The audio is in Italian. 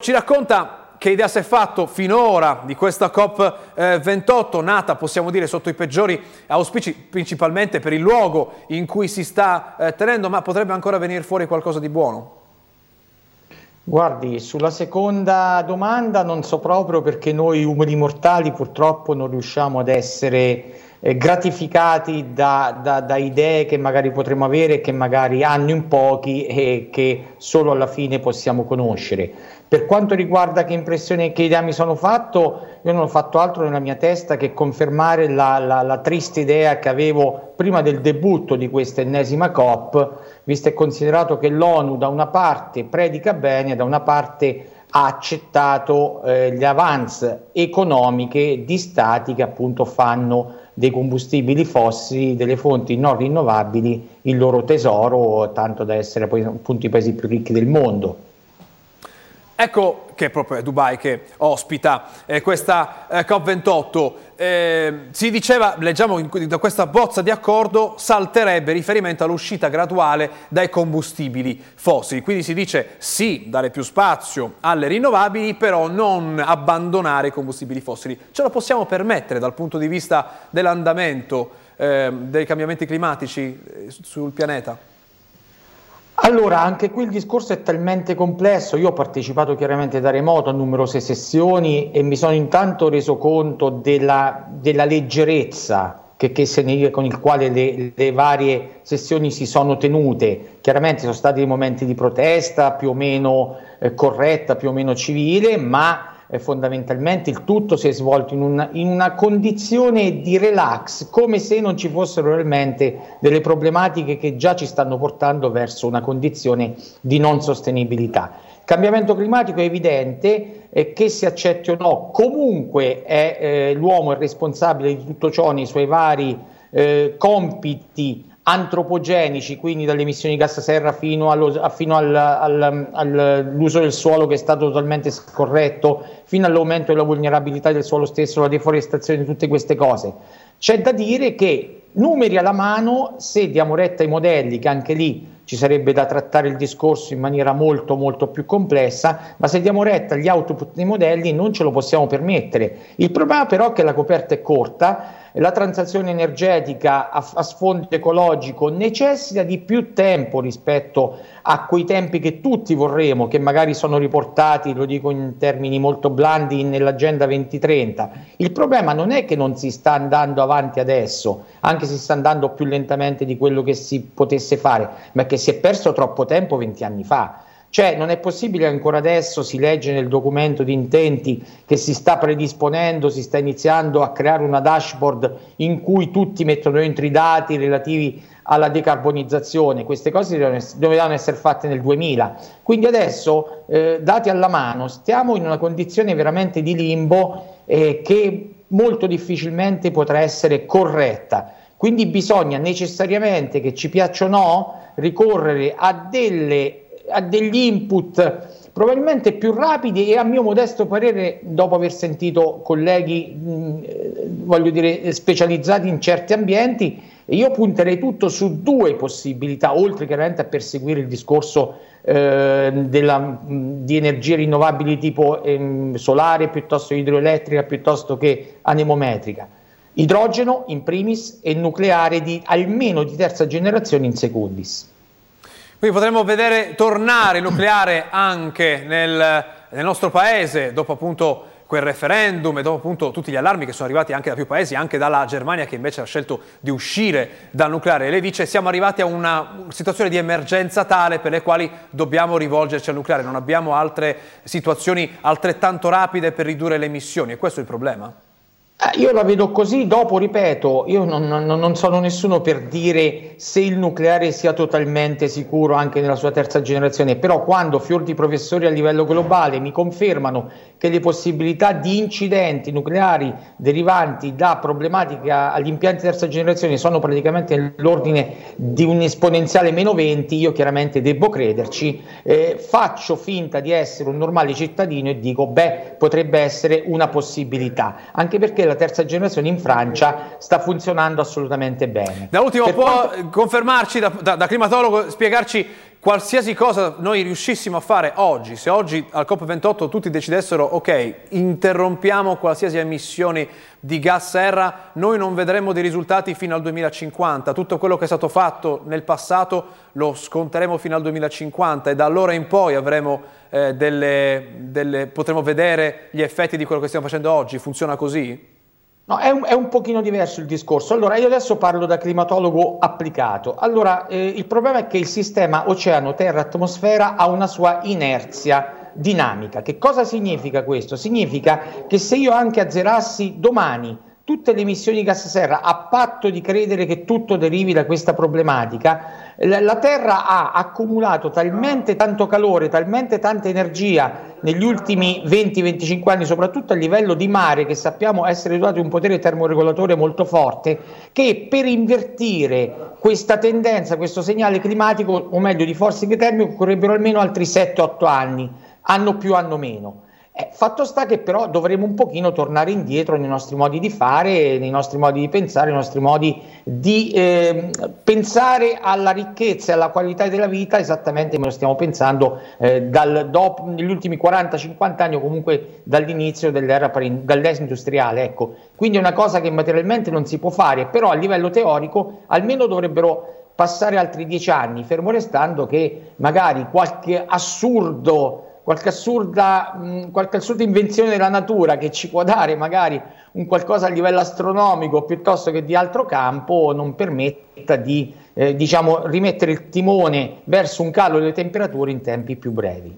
Ci racconta che idea si è fatto finora di questa COP28, eh, nata possiamo dire sotto i peggiori auspici, principalmente per il luogo in cui si sta eh, tenendo, ma potrebbe ancora venire fuori qualcosa di buono? Guardi, sulla seconda domanda non so proprio perché noi umani mortali purtroppo non riusciamo ad essere eh, gratificati da, da, da, idee che magari potremmo avere e che magari hanno in pochi e che solo alla fine possiamo conoscere. Per quanto riguarda che impressione che idea mi sono fatto, io non ho fatto altro nella mia testa che confermare la, la, la triste idea che avevo prima del debutto di questa ennesima COP, visto e considerato che l'ONU da una parte predica bene, da una parte ha accettato eh, gli avance economiche di stati che appunto fanno dei combustibili fossili, delle fonti non rinnovabili, il loro tesoro, tanto da essere poi appunto i paesi più ricchi del mondo. Ecco che è proprio Dubai che ospita eh, questa eh, COP28. Eh, si diceva, leggiamo in, da questa bozza di accordo, salterebbe riferimento all'uscita graduale dai combustibili fossili. Quindi si dice sì, dare più spazio alle rinnovabili, però non abbandonare i combustibili fossili. Ce lo possiamo permettere dal punto di vista dell'andamento eh, dei cambiamenti climatici eh, sul pianeta? Allora, anche qui il discorso è talmente complesso, io ho partecipato chiaramente da remoto a numerose sessioni e mi sono intanto reso conto della, della leggerezza che, che con il quale le, le, varie sessioni si sono tenute. Chiaramente sono stati dei momenti di protesta più o meno eh, corretta, più o meno civile, ma eh, fondamentalmente il tutto si è svolto in una, in una, condizione di relax, come se non ci fossero realmente delle problematiche che già ci stanno portando verso una condizione di non sostenibilità. Il cambiamento climatico è evidente, eh, che si accetti o no, comunque è, eh, l'uomo è responsabile di tutto ciò nei suoi vari eh, compiti antropogenici, quindi dalle emissioni di gas serra fino, allo, fino al, al, all'uso del suolo che è stato totalmente scorretto, fino all'aumento della vulnerabilità del suolo stesso, la deforestazione, tutte queste cose. C'è da dire che numeri alla mano, se diamo retta ai modelli, che anche lì ci sarebbe da trattare il discorso in maniera molto molto più complessa, ma se diamo retta agli output dei modelli non ce lo possiamo permettere. Il problema però è che la coperta è corta la transazione energetica a, a, sfondo ecologico necessita di più tempo rispetto a quei tempi che tutti vorremmo, che magari sono riportati, lo dico in termini molto blandi, nell'agenda 2030. Il problema non è che non si sta andando avanti adesso, anche se si sta andando più lentamente di quello che si potesse fare, ma che si è perso troppo tempo 20 anni fa. Cioè non è possibile ancora adesso si legge nel documento di intenti che si sta predisponendo, si sta iniziando a creare una dashboard in cui tutti mettono dentro i dati relativi alla decarbonizzazione, queste cose dovevano essere fatte nel 2000. Quindi adesso, eh, dati alla mano, stiamo in una condizione veramente di limbo eh, che molto difficilmente potrà essere corretta. Quindi bisogna necessariamente, che ci piaccia o no, ricorrere a delle a degli input probabilmente più rapidi e a mio modesto parere, dopo aver sentito colleghi, mh, voglio dire, specializzati in certi ambienti, io punterei tutto su due possibilità, oltre chiaramente a perseguire il discorso eh, della, mh, di energie rinnovabili tipo ehm, solare piuttosto idroelettrica piuttosto che anemometrica. Idrogeno in primis e nucleare di almeno di terza generazione in secundis. Quindi potremmo vedere tornare il nucleare anche nel, nel nostro paese dopo appunto quel referendum e dopo appunto tutti gli allarmi che sono arrivati anche da più paesi, anche dalla Germania che invece ha scelto di uscire dal nucleare. Lei dice siamo arrivati a una situazione di emergenza tale per le quali dobbiamo rivolgerci al nucleare, non abbiamo altre situazioni altrettanto rapide per ridurre le emissioni e questo è il problema? Eh, io la vedo così, dopo ripeto, io non, non, non, sono nessuno per dire se il nucleare sia totalmente sicuro anche nella sua terza generazione, però quando fior di professori a livello globale mi confermano che le possibilità di incidenti nucleari derivanti da problematiche agli impianti di terza generazione sono praticamente nell'ordine di un esponenziale meno 20, io chiaramente devo crederci, eh, faccio finta di essere un normale cittadino e dico beh potrebbe essere una possibilità, anche perché la terza generazione in Francia sta funzionando assolutamente bene. Da ultimo, per può quanto... confermarci da, da, da, climatologo, spiegarci qualsiasi cosa noi riuscissimo a fare oggi, se oggi al COP28 tutti decidessero ok, interrompiamo qualsiasi emissione di gas serra, noi non vedremo dei risultati fino al 2050. Tutto quello che è stato fatto nel passato lo sconteremo fino al 2050 e da allora in poi avremo eh, delle, delle, potremo vedere gli effetti di quello che stiamo facendo oggi. Funziona così? No, è un, è un, pochino diverso il discorso. Allora, io adesso parlo da climatologo applicato. Allora, eh, il problema è che il sistema oceano-terra-atmosfera ha una sua inerzia dinamica. Che cosa significa questo? Significa che se io anche azzerassi domani tutte le emissioni di gas serra a patto di credere che tutto derivi da questa problematica, la Terra ha accumulato talmente tanto calore, talmente tanta energia negli ultimi 20-25 anni, soprattutto a livello di mare, che sappiamo essere dotato di un potere termoregolatore molto forte, che per invertire questa tendenza, questo segnale climatico, o meglio di forcing termico, occorrebbero almeno altri 7-8 anni, anno più, anno meno. Eh, fatto sta che però dovremo un pochino tornare indietro nei nostri modi di fare, nei nostri modi di pensare, nei nostri modi di eh, pensare alla ricchezza e alla qualità della vita esattamente come lo stiamo pensando eh, dal, dopo, negli ultimi 40-50 anni o comunque dall'inizio dell'era, dell'era industriale. Ecco. Quindi è una cosa che materialmente non si può fare, però a livello teorico almeno dovrebbero passare altri dieci anni, fermo restando che magari qualche assurdo qualche assurda, mh, qualche assurda invenzione della natura che ci può dare magari un qualcosa a livello astronomico piuttosto che di altro campo non permetta di eh, diciamo, rimettere il timone verso un calo delle temperature in tempi più brevi.